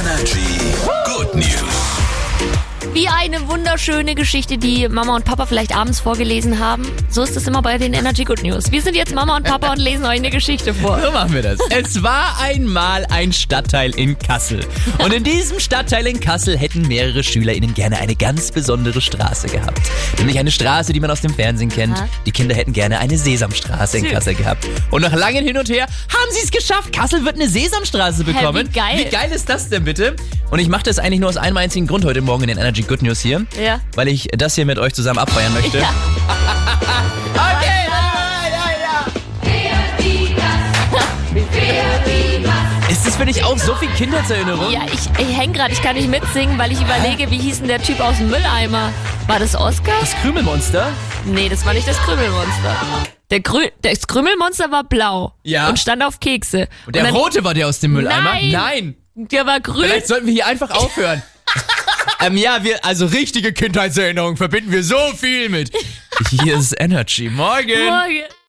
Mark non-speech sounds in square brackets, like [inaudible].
Energy Good News. Eine wunderschöne Geschichte, die Mama und Papa vielleicht abends vorgelesen haben. So ist es immer bei den Energy Good News. Wir sind jetzt Mama und Papa und lesen euch eine Geschichte vor. So machen wir das. Es war einmal ein Stadtteil in Kassel. Und in diesem Stadtteil in Kassel hätten mehrere SchülerInnen gerne eine ganz besondere Straße gehabt. Nämlich eine Straße, die man aus dem Fernsehen kennt. Aha. Die Kinder hätten gerne eine Sesamstraße in. Kassel gehabt. Und nach langem Hin und Her haben sie es geschafft. Kassel wird eine Sesamstraße bekommen. wie geil. Wie geil ist das denn bitte? Und ich mache das eigentlich nur aus einem einzigen Grund heute Morgen in den Energy Good News hier. Ja. Weil ich das hier mit euch zusammen abfeiern möchte. Ja. [laughs] Okay, ja, ja, ja. Ist das für dich auch so viel Kindheitserinnerung? Ja, ich, ich häng gerade, ich kann nicht mitsingen, weil ich überlege, wie hieß denn der Typ aus dem Mülleimer? War das Oscar? Das Krümelmonster? Nee, das war nicht das Krümelmonster. Der Grü das Krümelmonster war blau Ja. und stand auf Kekse. Und der dann- rote war der aus dem Mülleimer? Nein. Nein. Der war grün. Vielleicht sollten wir hier einfach aufhören. [laughs] ähm, ja, wir, also richtige Kindheitserinnerungen verbinden wir so viel mit. Hier ist Energy. Morgen. Morgen.